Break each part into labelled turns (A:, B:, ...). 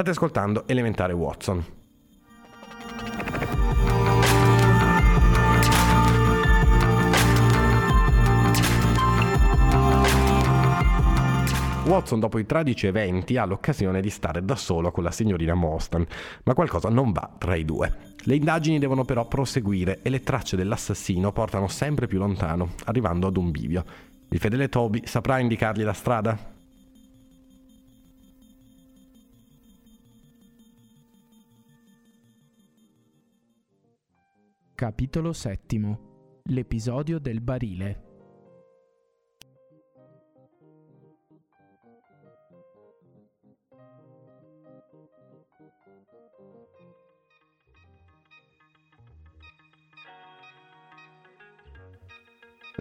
A: State ascoltando Elementare Watson. Watson dopo i tragici eventi ha l'occasione di stare da solo con la signorina Mostan, ma qualcosa non va tra i due. Le indagini devono però proseguire e le tracce dell'assassino portano sempre più lontano, arrivando ad un bivio. Il fedele Toby saprà indicargli la strada?
B: Capitolo settimo. L'episodio del barile.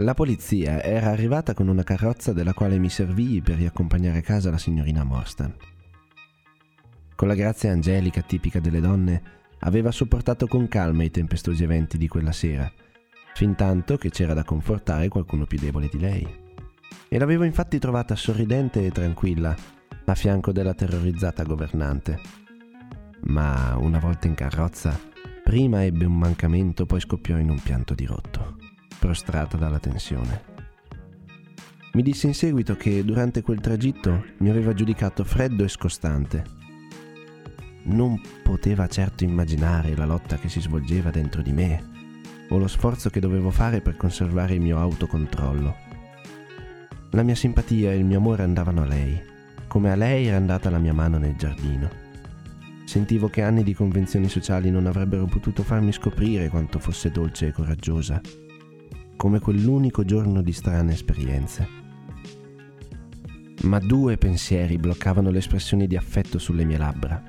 C: La polizia era arrivata con una carrozza della quale mi servii per riaccompagnare a casa la signorina Morstan. Con la grazia angelica tipica delle donne, aveva sopportato con calma i tempestosi eventi di quella sera, fin tanto che c'era da confortare qualcuno più debole di lei. E l'avevo infatti trovata sorridente e tranquilla a fianco della terrorizzata governante. Ma una volta in carrozza, prima ebbe un mancamento, poi scoppiò in un pianto dirotto prostrata dalla tensione. Mi disse in seguito che durante quel tragitto mi aveva giudicato freddo e scostante. Non poteva certo immaginare la lotta che si svolgeva dentro di me o lo sforzo che dovevo fare per conservare il mio autocontrollo. La mia simpatia e il mio amore andavano a lei, come a lei era andata la mia mano nel giardino. Sentivo che anni di convenzioni sociali non avrebbero potuto farmi scoprire quanto fosse dolce e coraggiosa come quell'unico giorno di strane esperienze. Ma due pensieri bloccavano l'espressione di affetto sulle mie labbra.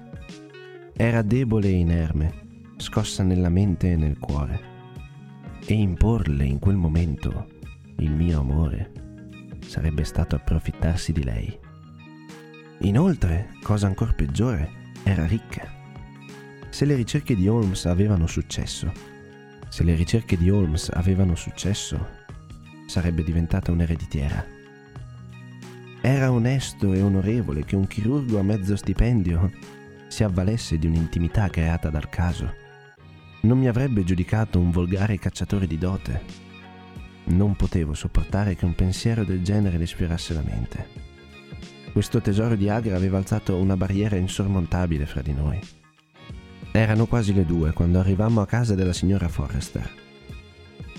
C: Era debole e inerme, scossa nella mente e nel cuore. E imporle in quel momento il mio amore sarebbe stato approfittarsi di lei. Inoltre, cosa ancora peggiore, era ricca. Se le ricerche di Holmes avevano successo, se le ricerche di Holmes avevano successo, sarebbe diventata un'ereditiera. Era onesto e onorevole che un chirurgo a mezzo stipendio si avvalesse di un'intimità creata dal caso. Non mi avrebbe giudicato un volgare cacciatore di dote. Non potevo sopportare che un pensiero del genere le sfiorasse la mente. Questo tesoro di Agra aveva alzato una barriera insormontabile fra di noi. Erano quasi le due quando arrivammo a casa della signora Forrester.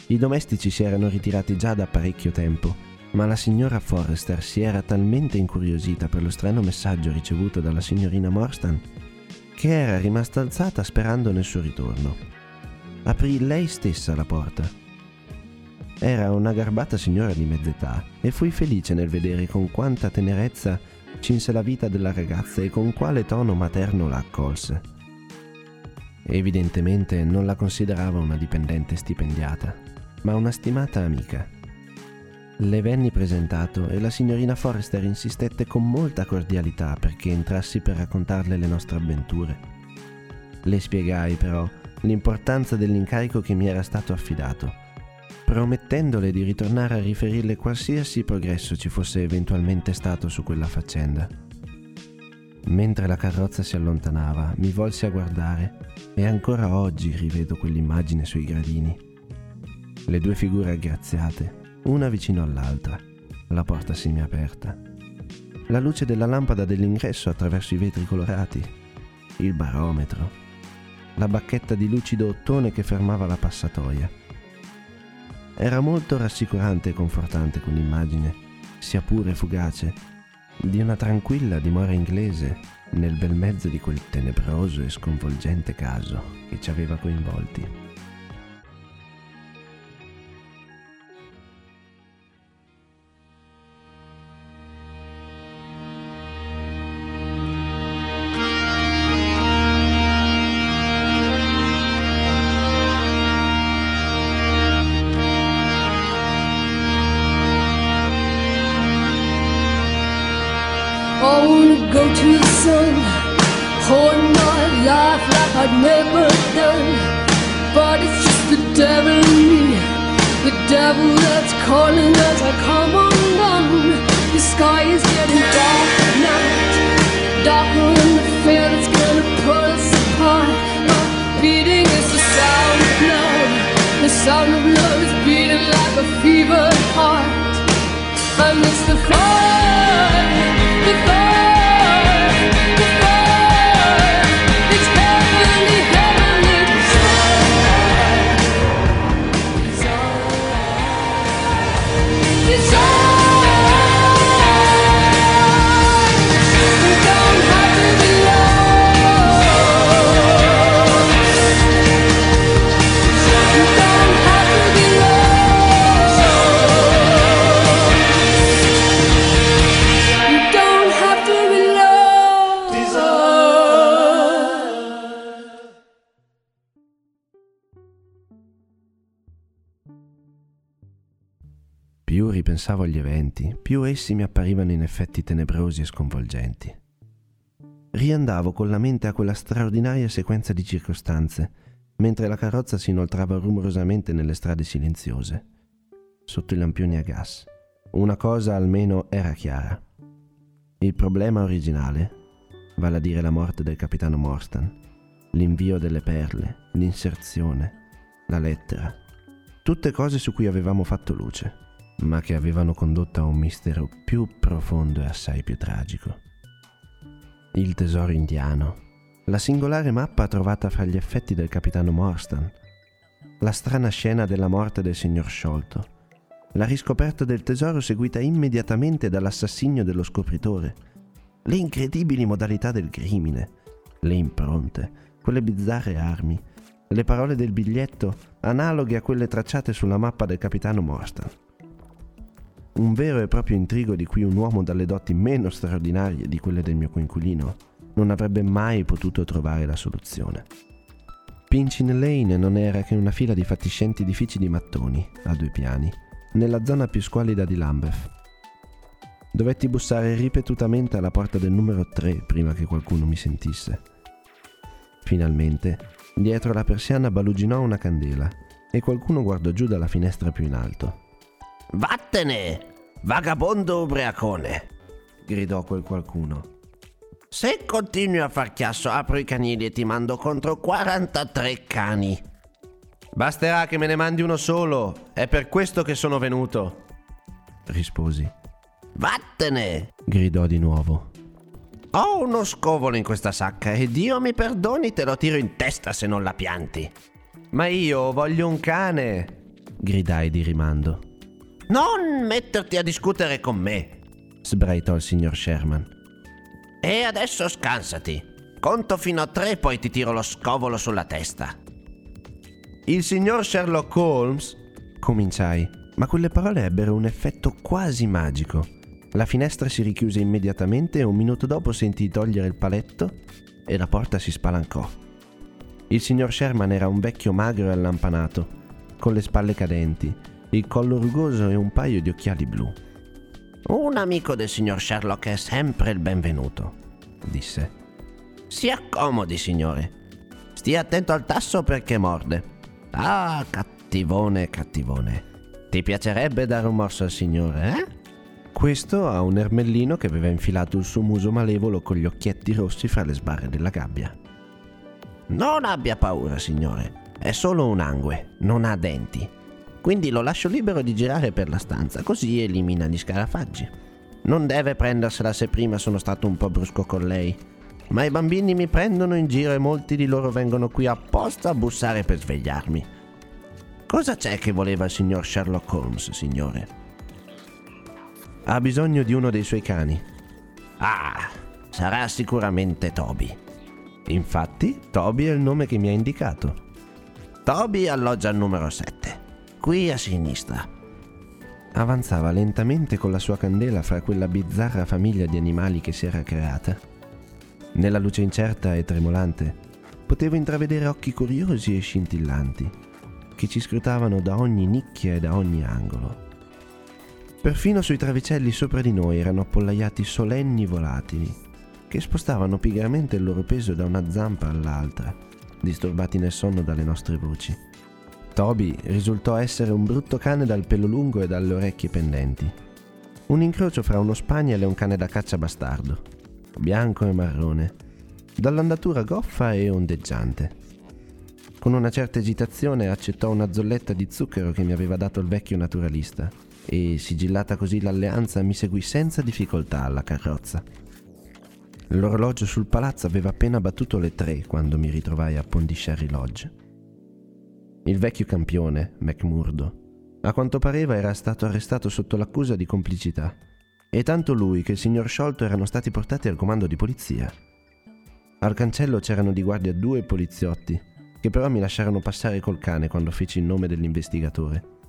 C: I domestici si erano ritirati già da parecchio tempo, ma la signora Forrester si era talmente incuriosita per lo strano messaggio ricevuto dalla signorina Morstan che era rimasta alzata sperando nel suo ritorno. Aprì lei stessa la porta. Era una garbata signora di mezz'età e fui felice nel vedere con quanta tenerezza cinse la vita della ragazza e con quale tono materno la accolse. Evidentemente non la considerava una dipendente stipendiata, ma una stimata amica. Le venni presentato e la signorina Forrester insistette con molta cordialità perché entrassi per raccontarle le nostre avventure. Le spiegai però l'importanza dell'incarico che mi era stato affidato, promettendole di ritornare a riferirle qualsiasi progresso ci fosse eventualmente stato su quella faccenda. Mentre la carrozza si allontanava, mi volsi a guardare e ancora oggi rivedo quell'immagine sui gradini. Le due figure aggraziate, una vicino all'altra, la porta semiaperta. La luce della lampada dell'ingresso attraverso i vetri colorati, il barometro, la bacchetta di lucido ottone che fermava la passatoia. Era molto rassicurante e confortante quell'immagine, sia pure fugace, di una tranquilla dimora inglese nel bel mezzo di quel tenebroso e sconvolgente caso che ci aveva coinvolti.
D: Sound of love is beating like a fevered heart. And it's the fire, the fire,
C: ripensavo agli eventi, più essi mi apparivano in effetti tenebrosi e sconvolgenti. Riandavo con la mente a quella straordinaria sequenza di circostanze, mentre la carrozza si inoltrava rumorosamente nelle strade silenziose, sotto i lampioni a gas. Una cosa almeno era chiara. Il problema originale, vale a dire la morte del capitano Morstan, l'invio delle perle, l'inserzione, la lettera, tutte cose su cui avevamo fatto luce, ma che avevano condotto a un mistero più profondo e assai più tragico. Il tesoro indiano, la singolare mappa trovata fra gli effetti del capitano Morstan, la strana scena della morte del signor Sciolto, la riscoperta del tesoro seguita immediatamente dall'assassinio dello scopritore, le incredibili modalità del crimine, le impronte, quelle bizzarre armi, le parole del biglietto analoghe a quelle tracciate sulla mappa del capitano Morstan. Un vero e proprio intrigo di cui un uomo dalle doti meno straordinarie di quelle del mio coinquilino non avrebbe mai potuto trovare la soluzione. Pinchin Lane non era che una fila di fatiscenti edifici di mattoni, a due piani, nella zona più squallida di Lambeth. Dovetti bussare ripetutamente alla porta del numero 3 prima che qualcuno mi sentisse. Finalmente, dietro la persiana baluginò una candela e qualcuno guardò giù dalla finestra più in alto.
E: Vattene, vagabondo ubriacone.
C: gridò quel qualcuno.
E: Se continui a far chiasso, apro i canili e ti mando contro 43 cani.
C: Basterà che me ne mandi uno solo, è per questo che sono venuto. Risposi.
E: Vattene!
C: Gridò di nuovo.
E: Ho uno scovolo in questa sacca e Dio mi perdoni, te lo tiro in testa se non la pianti.
C: Ma io voglio un cane! gridai di rimando.
E: Non metterti a discutere con me.
C: Sbraitò il signor Sherman.
E: E adesso scansati. Conto fino a tre, poi ti tiro lo scovolo sulla testa.
C: Il signor Sherlock Holmes? Cominciai, ma quelle parole ebbero un effetto quasi magico. La finestra si richiuse immediatamente e un minuto dopo sentii togliere il paletto e la porta si spalancò. Il signor Sherman era un vecchio magro e allampanato, con le spalle cadenti, il collo rugoso e un paio di occhiali blu.
E: Un amico del signor Sherlock è sempre il benvenuto,
C: Disse.
E: Si accomodi, signore. Stia attento al tasso perché morde. Ah, cattivone, cattivone. Ti piacerebbe dare un morso al signore, eh?
C: Questo a un ermellino che aveva infilato il suo muso malevolo con gli occhietti rossi fra le sbarre della gabbia.
E: Non abbia paura, signore. È solo un angue, non ha denti. Quindi lo lascio libero di girare per la stanza, così elimina gli scarafaggi. Non deve prendersela se prima sono stato un po' brusco con lei. Ma i bambini mi prendono in giro e molti di loro vengono qui apposta a bussare per svegliarmi. Cosa c'è che voleva il signor Sherlock Holmes, signore?
C: Ha bisogno di uno dei suoi cani.
E: Ah, sarà sicuramente Toby.
C: Infatti, Toby è il nome che mi ha indicato.
E: Toby alloggia al numero 7, qui a sinistra.
C: Avanzava lentamente con la sua candela fra quella bizzarra famiglia di animali che si era creata. Nella luce incerta e tremolante potevo intravedere occhi curiosi e scintillanti che ci scrutavano da ogni nicchia e da ogni angolo. Perfino sui travicelli sopra di noi erano appollaiati solenni volatili che spostavano pigramente il loro peso da una zampa all'altra, disturbati nel sonno dalle nostre voci. Toby risultò essere un brutto cane dal pelo lungo e dalle orecchie pendenti. Un incrocio fra uno spaniel e un cane da caccia bastardo, bianco e marrone, dall'andatura goffa e ondeggiante. Con una certa esitazione accettò una zolletta di zucchero che mi aveva dato il vecchio naturalista e, sigillata così l'alleanza, mi seguì senza difficoltà alla carrozza. L'orologio sul palazzo aveva appena battuto le tre quando mi ritrovai a Pondisherry Lodge. Il vecchio campione, McMurdo, a quanto pareva era stato arrestato sotto l'accusa di complicità e tanto lui che il signor Sciolto erano stati portati al comando di polizia. Al cancello c'erano di guardia due poliziotti, che però mi lasciarono passare col cane quando feci il nome dell'investigatore.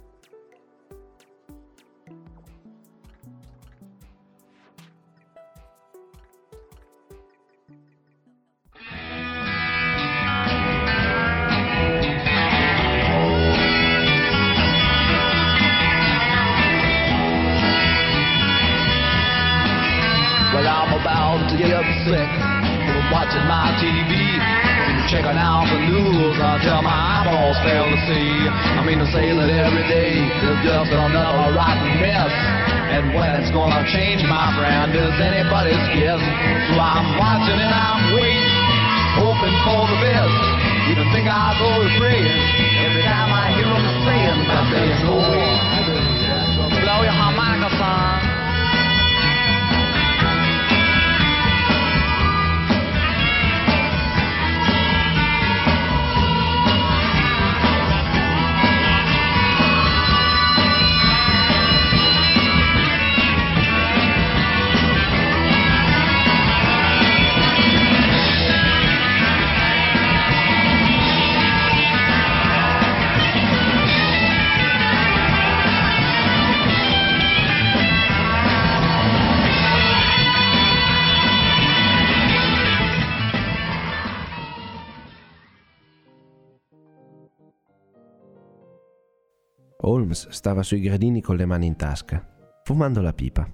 C: Holmes stava sui gradini con le mani in tasca, fumando la pipa.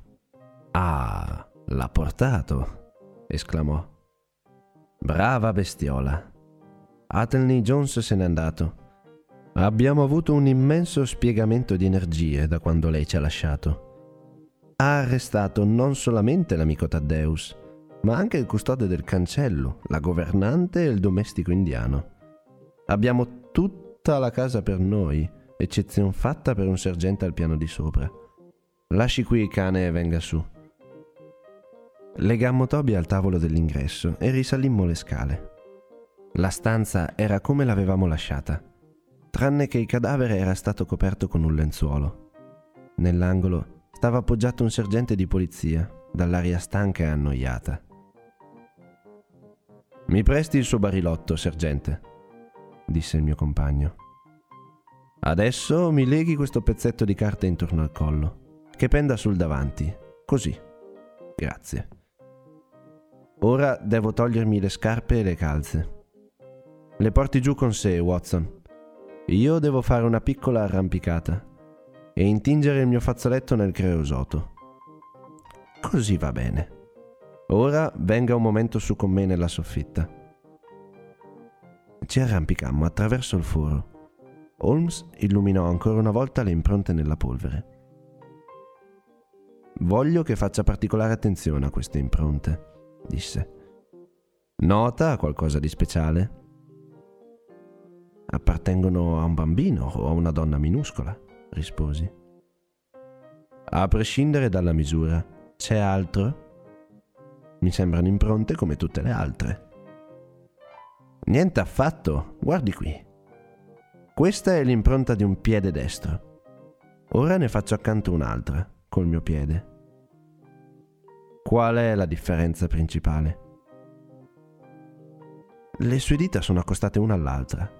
C: Ah, l'ha portato, esclamò. Brava bestiola. Athelney Jones se n'è andato. Abbiamo avuto un immenso spiegamento di energie da quando lei ci ha lasciato. Ha arrestato non solamente l'amico Taddeus, ma anche il custode del cancello, la governante e il domestico indiano. Abbiamo tutta la casa per noi, eccezion fatta per un sergente al piano di sopra. Lasci qui il cane e venga su. Legammo Toby al tavolo dell'ingresso e risalimmo le scale. La stanza era come l'avevamo lasciata, tranne che il cadavere era stato coperto con un lenzuolo. Nell'angolo stava appoggiato un sergente di polizia, dall'aria stanca e annoiata. Mi presti il suo barilotto, sergente, disse il mio compagno. Adesso mi leghi questo pezzetto di carta intorno al collo, che penda sul davanti, così. Grazie. Ora devo togliermi le scarpe e le calze. Le porti giù con sé, Watson. Io devo fare una piccola arrampicata e intingere il mio fazzoletto nel creosoto. Così va bene. Ora venga un momento su con me nella soffitta. Ci arrampicammo attraverso il foro. Holmes illuminò ancora una volta le impronte nella polvere. Voglio che faccia particolare attenzione a queste impronte, disse. Nota qualcosa di speciale? Appartengono a un bambino o a una donna minuscola, risposi. A prescindere dalla misura, c'è altro? Mi sembrano impronte come tutte le altre. Niente affatto, guardi qui. Questa è l'impronta di un piede destro. Ora ne faccio accanto un'altra, col mio piede. Qual è la differenza principale? Le sue dita sono accostate una all'altra.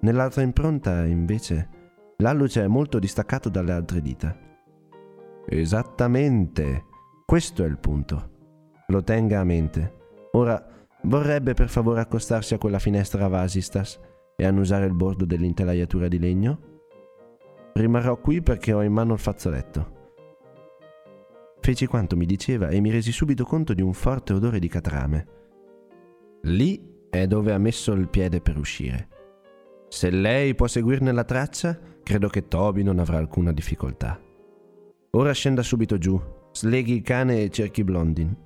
C: Nell'altra impronta, invece, l'alluce è molto distaccato dalle altre dita. Esattamente. Questo è il punto. Lo tenga a mente. Ora, vorrebbe per favore accostarsi a quella finestra a vasistas e annusare il bordo dell'intelaiatura di legno? Rimarrò qui perché ho in mano il fazzoletto. Feci quanto mi diceva e mi resi subito conto di un forte odore di catrame. Lì è dove ha messo il piede per uscire. Se lei può seguirne la traccia, credo che Toby non avrà alcuna difficoltà. Ora scenda subito giù, sleghi il cane e cerchi Blondin.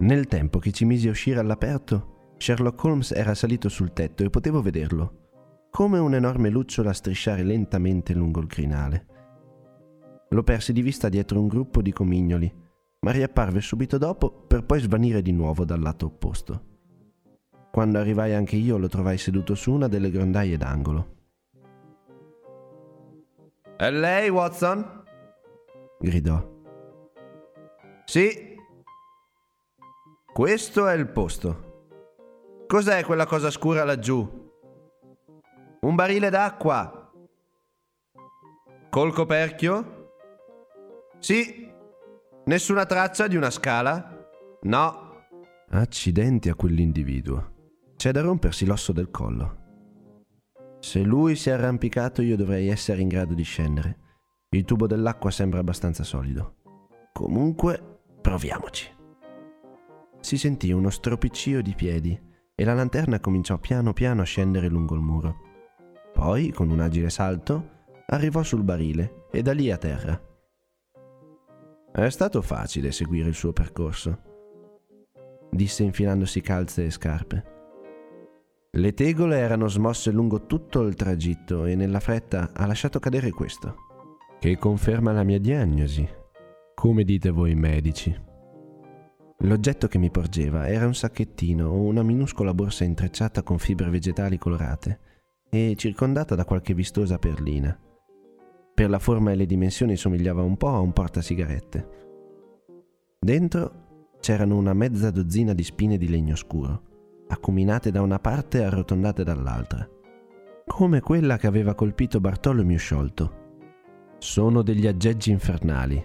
C: Nel tempo che ci misi a uscire all'aperto, Sherlock Holmes era salito sul tetto e potevo vederlo, come un'enorme lucciola strisciare lentamente lungo il crinale. Lo persi di vista dietro un gruppo di comignoli, ma riapparve subito dopo per poi svanire di nuovo dal lato opposto. Quando arrivai anche io lo trovai seduto su una delle grondaie d'angolo. È lei, Watson? gridò. Sì. Questo è il posto. Cos'è quella cosa scura laggiù? Un barile d'acqua. Col coperchio? Sì. Nessuna traccia di una scala? No. Accidenti a quell'individuo. C'è da rompersi l'osso del collo. Se lui si è arrampicato io dovrei essere in grado di scendere. Il tubo dell'acqua sembra abbastanza solido. Comunque, proviamoci. Si sentì uno stropiccio di piedi e la lanterna cominciò piano piano a scendere lungo il muro. Poi, con un agile salto, arrivò sul barile e da lì a terra. È stato facile seguire il suo percorso, disse infilandosi calze e scarpe. Le tegole erano smosse lungo tutto il tragitto e nella fretta ha lasciato cadere questo che conferma la mia diagnosi. Come dite voi medici? L'oggetto che mi porgeva era un sacchettino o una minuscola borsa intrecciata con fibre vegetali colorate e circondata da qualche vistosa perlina. Per la forma e le dimensioni somigliava un po' a un portasigarette. Dentro c'erano una mezza dozzina di spine di legno scuro, acuminate da una parte e arrotondate dall'altra, come quella che aveva colpito Bartolomeo sciolto sono degli aggeggi infernali,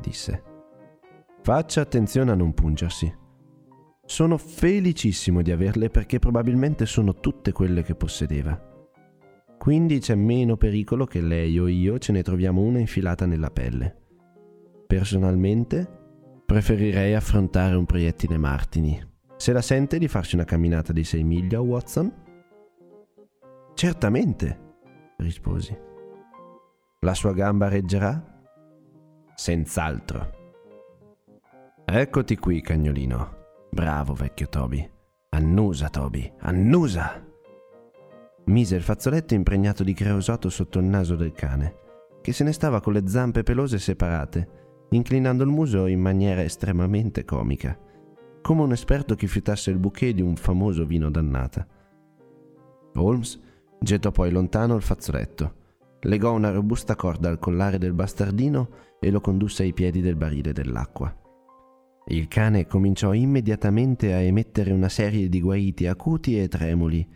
C: disse. Faccia attenzione a non pungersi. Sono felicissimo di averle perché probabilmente sono tutte quelle che possedeva. Quindi c'è meno pericolo che lei o io ce ne troviamo una infilata nella pelle. Personalmente, preferirei affrontare un proiettile Martini. Se la sente di farci una camminata di sei miglia, Watson? Certamente, risposi. La sua gamba reggerà? Senz'altro. Eccoti qui, cagnolino. Bravo, vecchio Toby. Annusa, Toby, annusa! Mise il fazzoletto impregnato di creosoto sotto il naso del cane, che se ne stava con le zampe pelose separate, inclinando il muso in maniera estremamente comica, come un esperto che fiutasse il bouquet di un famoso vino dannata. Holmes gettò poi lontano il fazzoletto legò una robusta corda al collare del bastardino e lo condusse ai piedi del barile dell'acqua. Il cane cominciò immediatamente a emettere una serie di guaiti acuti e tremuli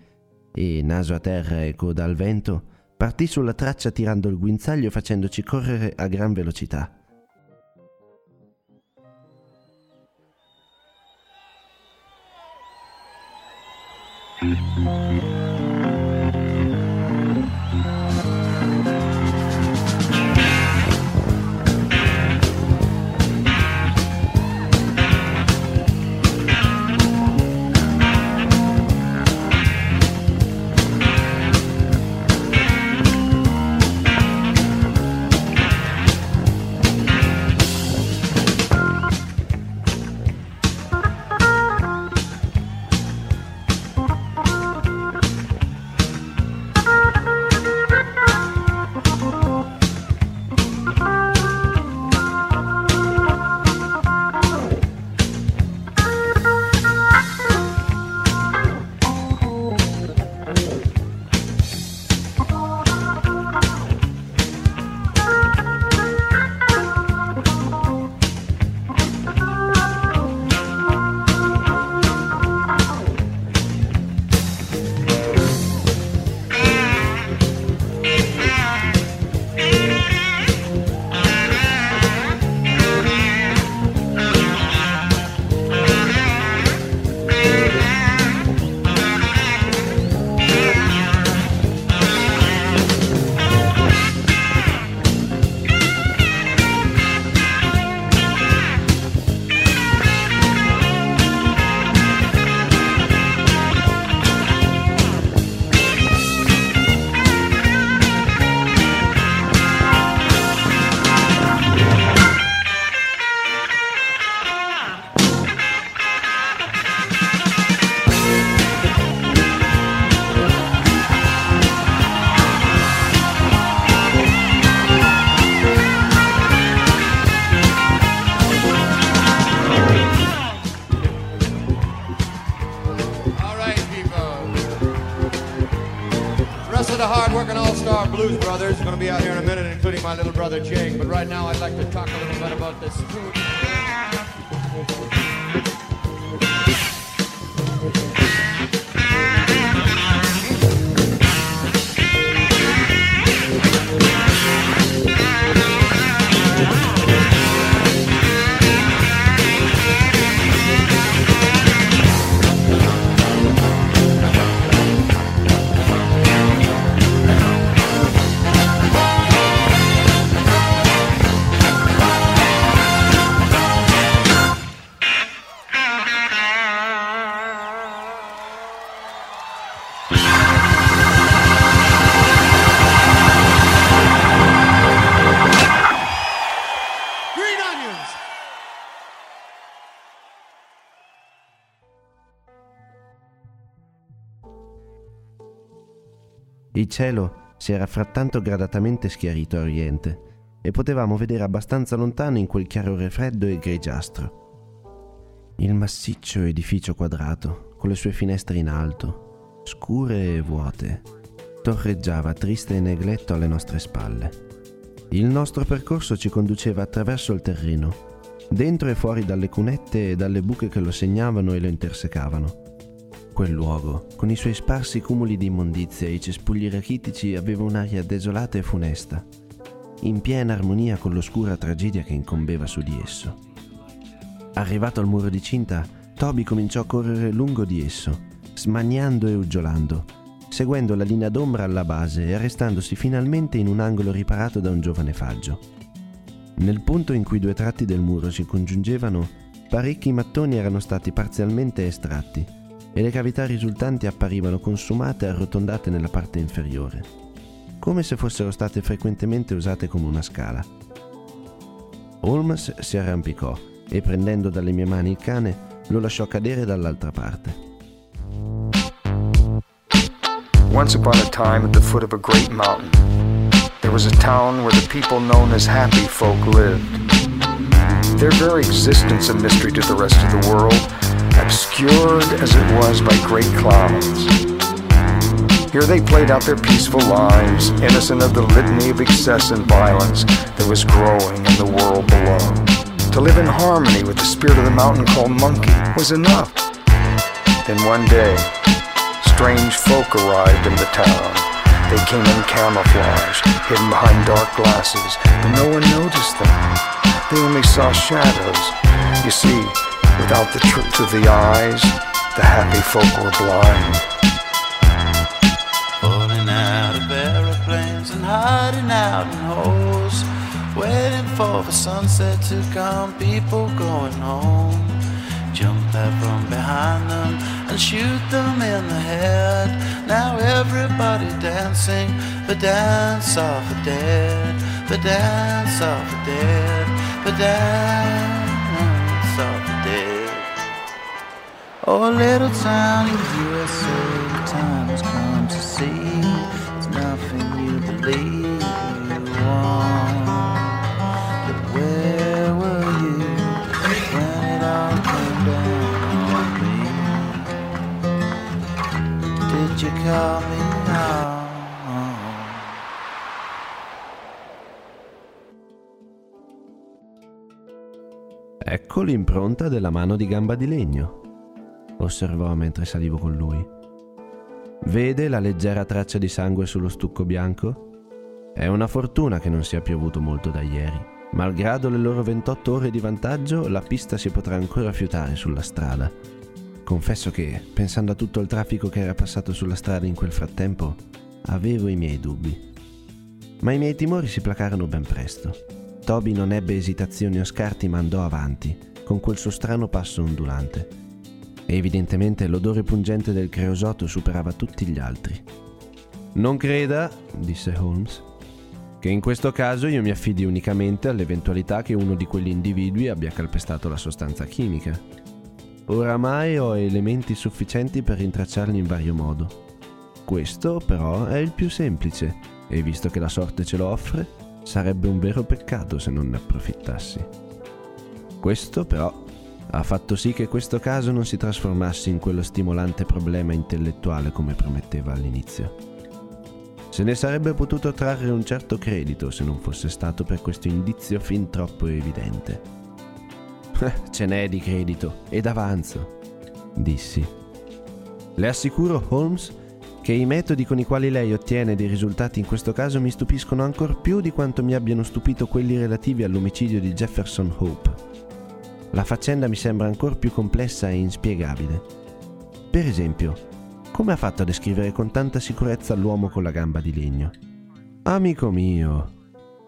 C: e, naso a terra e coda al vento, partì sulla traccia tirando il guinzaglio facendoci correre a gran velocità.
F: But right now, I'd like to
C: Il cielo si era frattanto gradatamente schiarito a oriente e potevamo vedere abbastanza lontano in quel chiarore freddo e grigiastro. Il massiccio edificio quadrato, con le sue finestre in alto, scure e vuote, torreggiava triste e negletto alle nostre spalle. Il nostro percorso ci conduceva attraverso il terreno, dentro e fuori dalle cunette e dalle buche che lo segnavano e lo intersecavano. Quel luogo, con i suoi sparsi cumuli di immondizia e i cespugli rachitici, aveva un'aria desolata e funesta, in piena armonia con l'oscura tragedia che incombeva su di esso. Arrivato al muro di cinta, Toby cominciò a correre lungo di esso, smaniando e uggiolando, seguendo la linea d'ombra alla base e arrestandosi finalmente in un angolo riparato da un giovane faggio. Nel punto in cui due tratti del muro si congiungevano, parecchi mattoni erano stati parzialmente estratti e le cavità risultanti apparivano consumate e arrotondate nella parte inferiore, come se fossero state frequentemente usate come una scala. Holmes si arrampicò e prendendo dalle mie mani il cane lo lasciò cadere dall'altra parte.
G: Once upon a time, at the foot of a great mountain, there was a town where the people known as happy folk lived. Their very existence a mystery to the rest of the world, obscured as it was by great clouds. Here they played out their peaceful lives, innocent of the litany of excess and violence that was growing in the world below. To live in harmony with the spirit of the mountain called Monkey was enough. Then one day, strange folk arrived in the town. They came in camouflage, hidden behind dark glasses, but no one noticed them. They only saw shadows. You see, without the truth of the eyes, the happy folk were blind.
H: Falling out of aeroplanes and hiding out in holes. Waiting for the sunset to come, people going home. Jump out from behind them and shoot them in the head. Now everybody dancing the dance of the dead, the dance of the dead, the dance Oh, little town in USA, the time has come to see. There's nothing you believe you want. But where were you when it all came down on me? Did you call me now?
C: Ecco l'impronta della mano di gamba di legno, osservò mentre salivo con lui. Vede la leggera traccia di sangue sullo stucco bianco? È una fortuna che non sia piovuto molto da ieri. Malgrado le loro 28 ore di vantaggio, la pista si potrà ancora fiutare sulla strada. Confesso che, pensando a tutto il traffico che era passato sulla strada in quel frattempo, avevo i miei dubbi. Ma i miei timori si placarono ben presto. Toby non ebbe esitazioni o scarti ma andò avanti, con quel suo strano passo ondulante. E evidentemente l'odore pungente del creosoto superava tutti gli altri. Non creda, disse Holmes, che in questo caso io mi affidi unicamente all'eventualità che uno di quegli individui abbia calpestato la sostanza chimica. Oramai ho elementi sufficienti per rintracciarli in vario modo. Questo però è il più semplice e visto che la sorte ce lo offre, sarebbe un vero peccato se non ne approfittassi. Questo però ha fatto sì che questo caso non si trasformasse in quello stimolante problema intellettuale come prometteva all'inizio. Se ne sarebbe potuto trarre un certo credito se non fosse stato per questo indizio fin troppo evidente. Ce n'è di credito ed avanzo, dissi. Le assicuro, Holmes, che i metodi con i quali lei ottiene dei risultati in questo caso mi stupiscono ancor più di quanto mi abbiano stupito quelli relativi all'omicidio di Jefferson Hope. La faccenda mi sembra ancor più complessa e inspiegabile. Per esempio, come ha fatto a descrivere con tanta sicurezza l'uomo con la gamba di legno? Amico mio,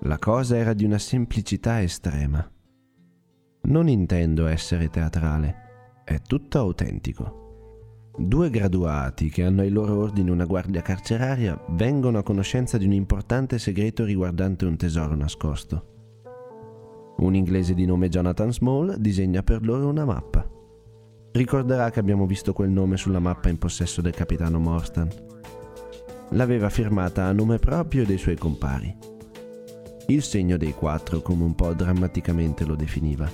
C: la cosa era di una semplicità estrema. Non intendo essere teatrale, è tutto autentico. Due graduati che hanno ai loro ordini una guardia carceraria vengono a conoscenza di un importante segreto riguardante un tesoro nascosto. Un inglese di nome Jonathan Small disegna per loro una mappa. Ricorderà che abbiamo visto quel nome sulla mappa in possesso del capitano Morstan. L'aveva firmata a nome proprio dei suoi compari. Il segno dei quattro, come un po' drammaticamente lo definiva.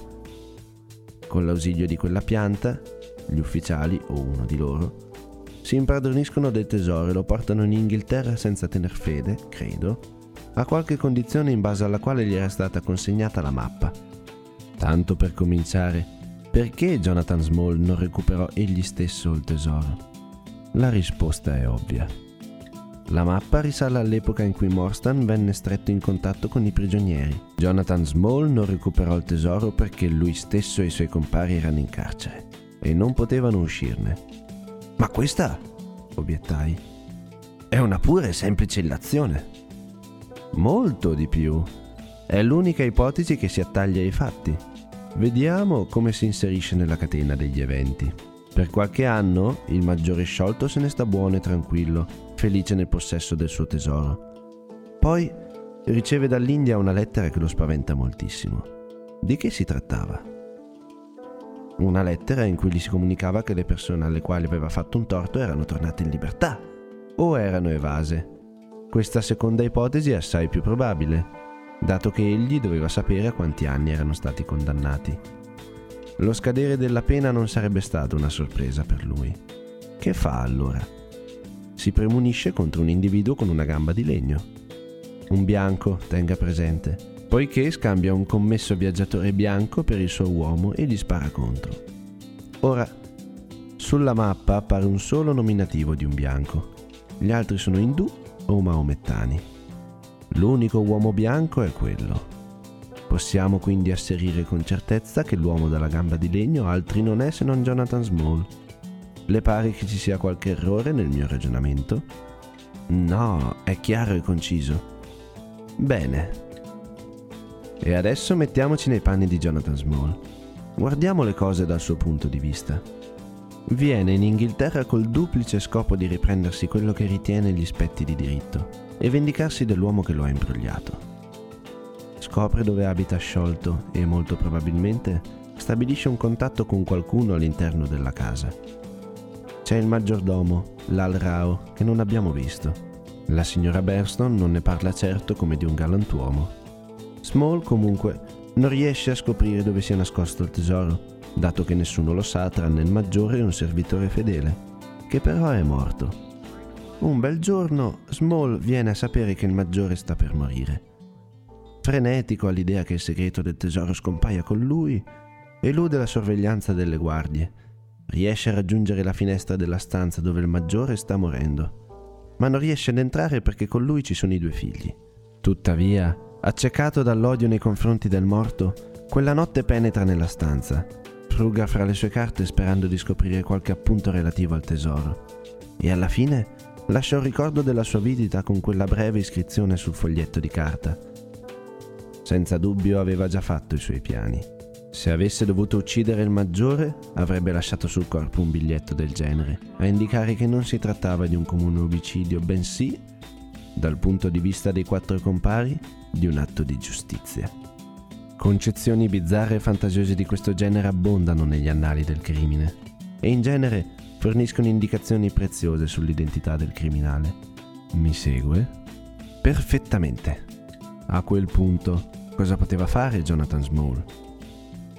C: Con l'ausilio di quella pianta, gli ufficiali, o uno di loro, si impadroniscono del tesoro e lo portano in Inghilterra senza tener fede, credo, a qualche condizione in base alla quale gli era stata consegnata la mappa. Tanto per cominciare, perché Jonathan Small non recuperò egli stesso il tesoro? La risposta è ovvia. La mappa risale all'epoca in cui Morstan venne stretto in contatto con i prigionieri. Jonathan Small non recuperò il tesoro perché lui stesso e i suoi compari erano in carcere e non potevano uscirne. Ma questa, obiettai, è una pura e semplice illazione. Molto di più. È l'unica ipotesi che si attaglia ai fatti. Vediamo come si inserisce nella catena degli eventi. Per qualche anno il maggiore sciolto se ne sta buono e tranquillo, felice nel possesso del suo tesoro. Poi riceve dall'India una lettera che lo spaventa moltissimo. Di che si trattava? Una lettera in cui gli si comunicava che le persone alle quali aveva fatto un torto erano tornate in libertà o erano evase. Questa seconda ipotesi è assai più probabile, dato che egli doveva sapere a quanti anni erano stati condannati. Lo scadere della pena non sarebbe stata una sorpresa per lui. Che fa allora? Si premunisce contro un individuo con una gamba di legno. Un bianco, tenga presente, poiché scambia un commesso viaggiatore bianco per il suo uomo e gli spara contro. Ora, sulla mappa appare un solo nominativo di un bianco. Gli altri sono indù o maomettani. L'unico uomo bianco è quello. Possiamo quindi asserire con certezza che l'uomo dalla gamba di legno altri non è se non Jonathan Small. Le pare che ci sia qualche errore nel mio ragionamento? No, è chiaro e conciso. Bene. E adesso mettiamoci nei panni di Jonathan Small. Guardiamo le cose dal suo punto di vista. Viene in Inghilterra col duplice scopo di riprendersi quello che ritiene gli spetti di diritto e vendicarsi dell'uomo che lo ha imbrogliato. Scopre dove abita sciolto e molto probabilmente stabilisce un contatto con qualcuno all'interno della casa. C'è il maggiordomo, Lal Rao, che non abbiamo visto. La signora Berston non ne parla certo come di un galantuomo. Small comunque non riesce a scoprire dove sia nascosto il tesoro, dato che nessuno lo sa tranne il maggiore e un servitore fedele, che però è morto un bel giorno Small viene a sapere che il maggiore sta per morire. Frenetico all'idea che il segreto del tesoro scompaia con lui, elude la sorveglianza delle guardie. Riesce a raggiungere la finestra della stanza dove il maggiore sta morendo, ma non riesce ad entrare perché con lui ci sono i due figli. Tuttavia, accecato dall'odio nei confronti del morto, quella notte penetra nella stanza, fruga fra le sue carte sperando di scoprire qualche appunto relativo al tesoro. E alla fine lascia un ricordo della sua visita con quella breve iscrizione sul foglietto di carta. Senza dubbio aveva già fatto i suoi piani. Se avesse dovuto uccidere il maggiore, avrebbe lasciato sul corpo un biglietto del genere, a indicare che non si trattava di un comune omicidio, bensì, dal punto di vista dei quattro compari, di un atto di giustizia. Concezioni bizzarre e fantasiose di questo genere abbondano negli annali del crimine, e in genere forniscono indicazioni preziose sull'identità del criminale. Mi segue? Perfettamente. A quel punto, cosa poteva fare Jonathan Small?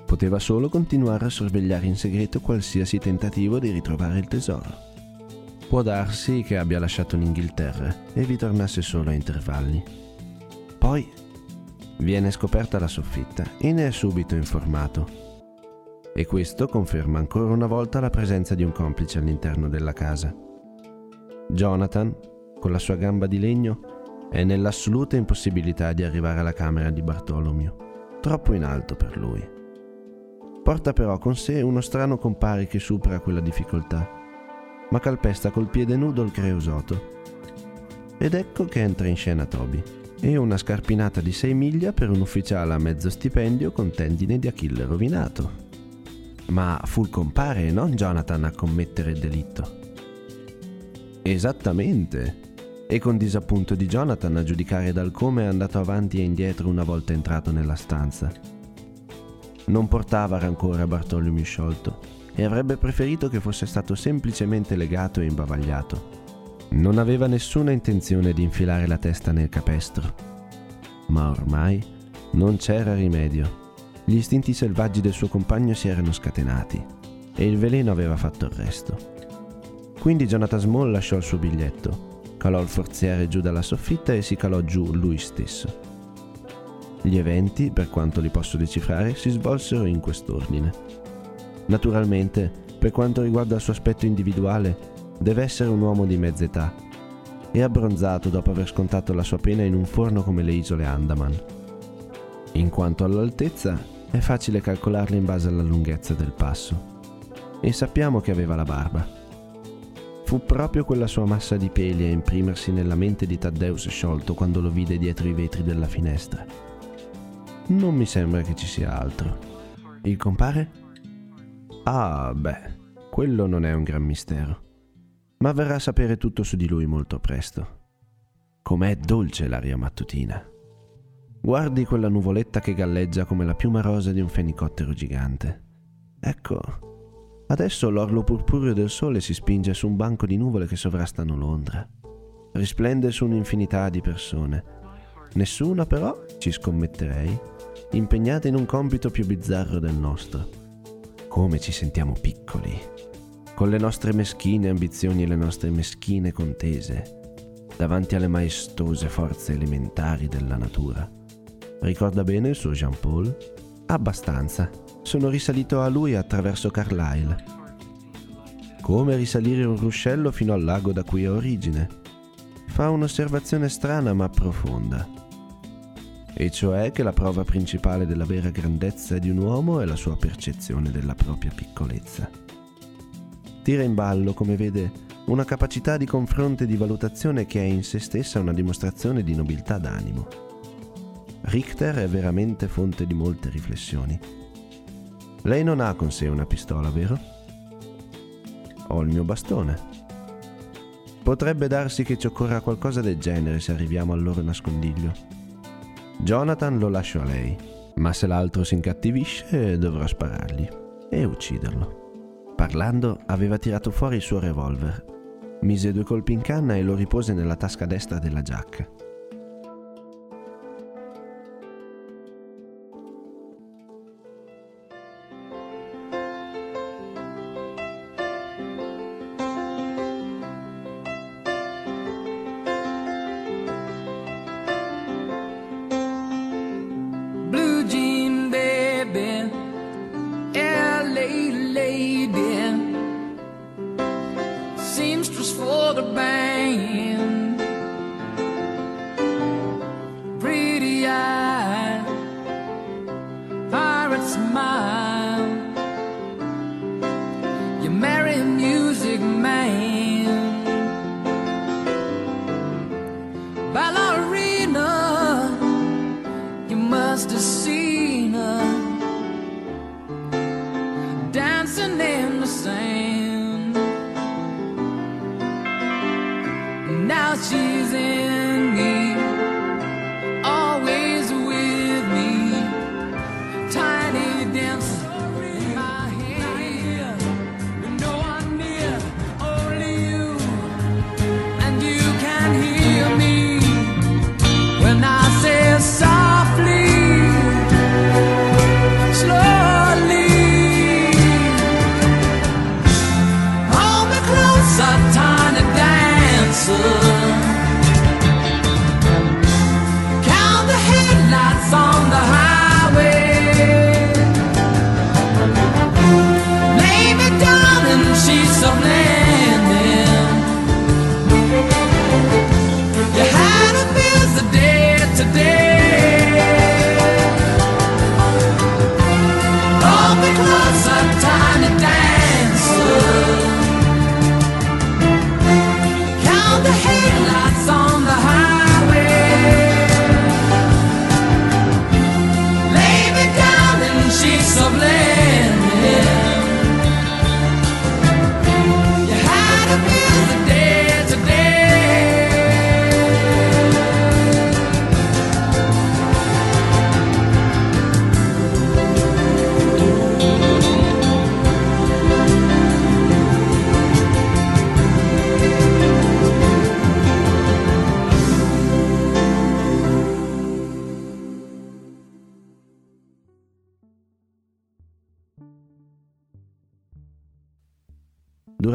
C: Poteva solo continuare a sorvegliare in segreto qualsiasi tentativo di ritrovare il tesoro. Può darsi che abbia lasciato l'Inghilterra e vi tornasse solo a intervalli. Poi viene scoperta la soffitta e ne è subito informato. E questo conferma ancora una volta la presenza di un complice all'interno della casa. Jonathan, con la sua gamba di legno, è nell'assoluta impossibilità di arrivare alla camera di Bartolomeo, troppo in alto per lui. Porta però con sé uno strano compare che supera quella difficoltà, ma calpesta col piede nudo il creosoto. Ed ecco che entra in scena Toby, e una scarpinata di 6 miglia per un ufficiale a mezzo stipendio con tendine di Achille rovinato. Ma fu il compare e non Jonathan a commettere il delitto. Esattamente. E con disappunto di Jonathan a giudicare dal come è andato avanti e indietro una volta entrato nella stanza. Non portava rancore a Bartolomeo sciolto e avrebbe preferito che fosse stato semplicemente legato e imbavagliato. Non aveva nessuna intenzione di infilare la testa nel capestro. Ma ormai non c'era rimedio. Gli istinti selvaggi del suo compagno si erano scatenati e il veleno aveva fatto il resto. Quindi Jonathan Small lasciò il suo biglietto, calò il forziere giù dalla soffitta e si calò giù lui stesso. Gli eventi, per quanto li posso decifrare, si svolsero in quest'ordine. Naturalmente, per quanto riguarda il suo aspetto individuale, deve essere un uomo di mezza età e abbronzato dopo aver scontato la sua pena in un forno come le isole Andaman. In quanto all'altezza, è facile calcolarla in base alla lunghezza del passo. E sappiamo che aveva la barba. Fu proprio quella sua massa di peli a imprimersi nella mente di Taddeus sciolto quando lo vide dietro i vetri della finestra. Non mi sembra che ci sia altro. Il compare? Ah, beh, quello non è un gran mistero. Ma verrà a sapere tutto su di lui molto presto. Com'è dolce l'aria mattutina. Guardi quella nuvoletta che galleggia come la piuma rosa di un fenicottero gigante. Ecco, Adesso l'orlo purpureo del sole si spinge su un banco di nuvole che sovrastano Londra. Risplende su un'infinità di persone. Nessuna però, ci scommetterei, impegnata in un compito più bizzarro del nostro. Come ci sentiamo piccoli, con le nostre meschine ambizioni e le nostre meschine contese, davanti alle maestose forze elementari della natura. Ricorda bene il suo Jean Paul? Abbastanza sono risalito a lui attraverso Carlisle. Come risalire un ruscello fino al lago da cui ha origine. Fa un'osservazione strana ma profonda. E cioè che la prova principale della vera grandezza di un uomo è la sua percezione della propria piccolezza. Tira in ballo, come vede, una capacità di confronto e di valutazione che è in se stessa una dimostrazione di nobiltà d'animo. Richter è veramente fonte di molte riflessioni lei non ha con sé una pistola, vero? Ho il mio bastone. Potrebbe darsi che ci occorra qualcosa del genere se arriviamo al loro nascondiglio. Jonathan lo lascio a lei, ma se l'altro si incattivisce dovrò sparargli e ucciderlo. Parlando, aveva tirato fuori il suo revolver, mise due colpi in canna e lo ripose nella tasca destra della giacca.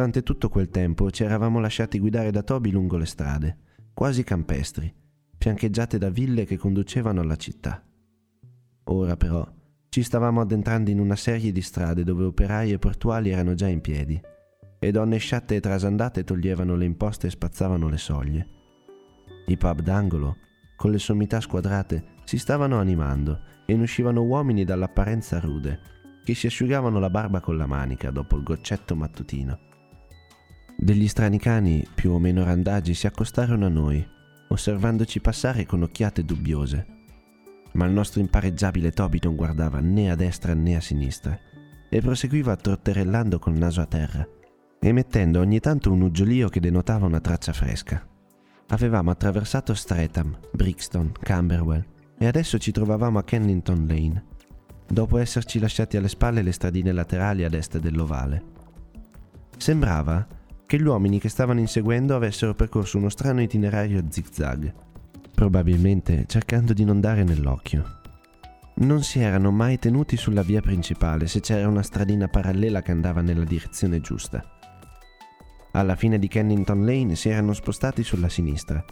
C: Durante tutto quel tempo ci eravamo lasciati guidare da Toby lungo le strade, quasi campestri, fiancheggiate da ville che conducevano alla città. Ora però ci stavamo addentrando in una serie di strade dove operai e portuali erano già in piedi, e donne sciatte e trasandate toglievano le imposte e spazzavano le soglie. I pub d'angolo, con le sommità squadrate, si stavano animando e ne uscivano uomini dall'apparenza rude, che si asciugavano la barba con la manica dopo il goccetto mattutino. Degli strani cani, più o meno randagi, si accostarono a noi, osservandoci passare con occhiate dubbiose. Ma il nostro impareggiabile Toby non guardava né a destra né a sinistra e proseguiva trotterellando col naso a terra, emettendo ogni tanto un uggiolio che denotava una traccia fresca. Avevamo attraversato Streatham, Brixton, Camberwell e adesso ci trovavamo a Kennington Lane, dopo esserci lasciati alle spalle le stradine laterali ad est dell'ovale. Sembrava che gli uomini che stavano inseguendo avessero percorso uno strano itinerario a zigzag, probabilmente cercando di non dare nell'occhio. Non si erano mai tenuti sulla via principale se c'era una stradina parallela che andava nella direzione giusta. Alla fine di Kennington Lane si erano spostati sulla sinistra,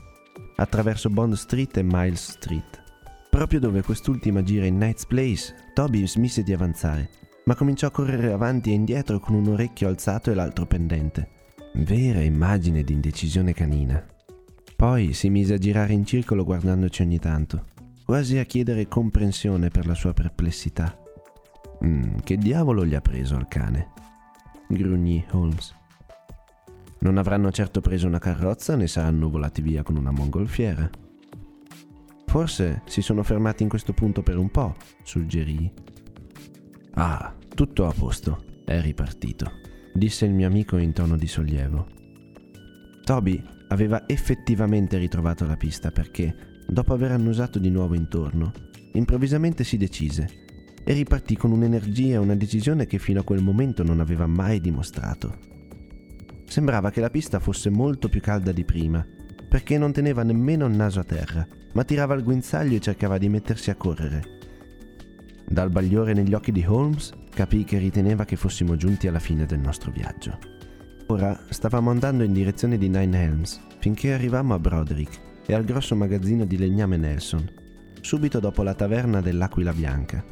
C: attraverso Bond Street e Miles Street. Proprio dove quest'ultima gira in Knight's Place, Toby smise di avanzare, ma cominciò a correre avanti e indietro con un orecchio alzato e l'altro pendente. Vera immagine di indecisione canina. Poi si mise a girare in circolo guardandoci ogni tanto, quasi a chiedere comprensione per la sua perplessità. Mm, che diavolo gli ha preso al cane? grugnì Holmes. Non avranno certo preso una carrozza né saranno volati via con una mongolfiera. Forse si sono fermati in questo punto per un po', suggerì. Ah, tutto a posto, è ripartito, disse il mio amico in tono di sollievo. Toby aveva effettivamente ritrovato la pista perché, dopo aver annusato di nuovo intorno, improvvisamente si decise e ripartì con un'energia e una decisione che fino a quel momento non aveva mai dimostrato. Sembrava che la pista fosse molto più calda di prima, perché non teneva nemmeno il naso a terra, ma tirava il guinzaglio e cercava di mettersi a correre. Dal bagliore negli occhi di Holmes capì che riteneva che fossimo giunti alla fine del nostro viaggio. Ora stavamo andando in direzione di Nine Helms finché arrivammo a Broderick e al grosso magazzino di legname Nelson, subito dopo la taverna dell'Aquila Bianca.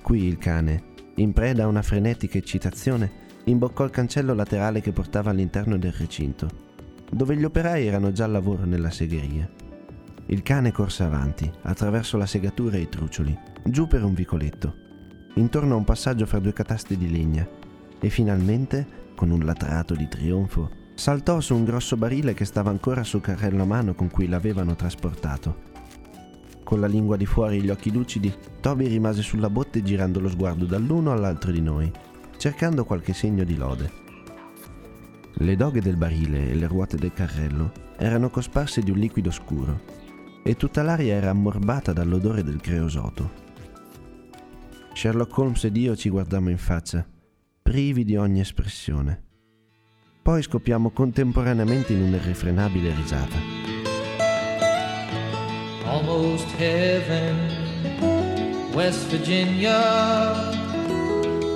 C: Qui il cane, in preda a una frenetica eccitazione, imboccò il cancello laterale che portava all'interno del recinto, dove gli operai erano già al lavoro nella segheria. Il cane corse avanti, attraverso la segatura e i trucioli, giù per un vicoletto, intorno a un passaggio fra due cataste di legna, e finalmente, con un latrato di trionfo, saltò su un grosso barile che stava ancora sul carrello a mano con cui l'avevano trasportato. Con la lingua di fuori e gli occhi lucidi, Toby rimase sulla botte girando lo sguardo dall'uno all'altro di noi, cercando qualche segno di lode. Le doghe del barile e le ruote del carrello erano cosparse di un liquido scuro e tutta l'aria era ammorbata dall'odore del creosoto. Sherlock Holmes ed io ci guardammo in faccia, privi di ogni espressione. Poi scoppiamo contemporaneamente in un'irrefrenabile risata.
I: almost heaven. West Virginia,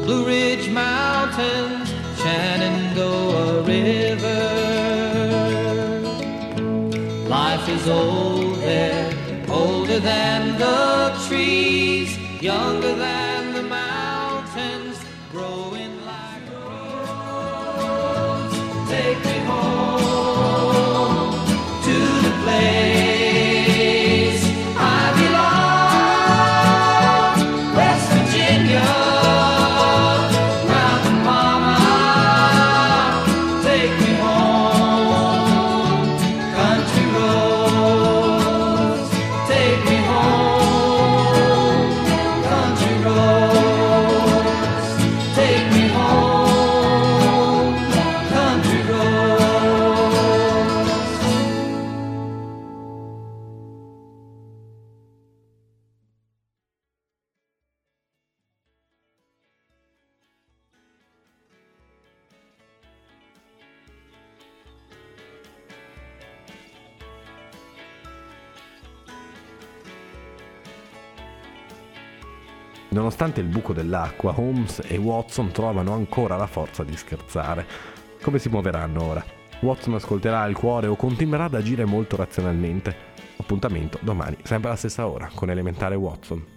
I: Blue Ridge Mountains, Shenandoah River. Life is old there, older than the trees, younger than
A: Nonostante il buco dell'acqua, Holmes e Watson trovano ancora la forza di scherzare. Come si muoveranno ora? Watson ascolterà il cuore o continuerà ad agire molto razionalmente? Appuntamento domani, sempre alla stessa ora, con Elementare Watson.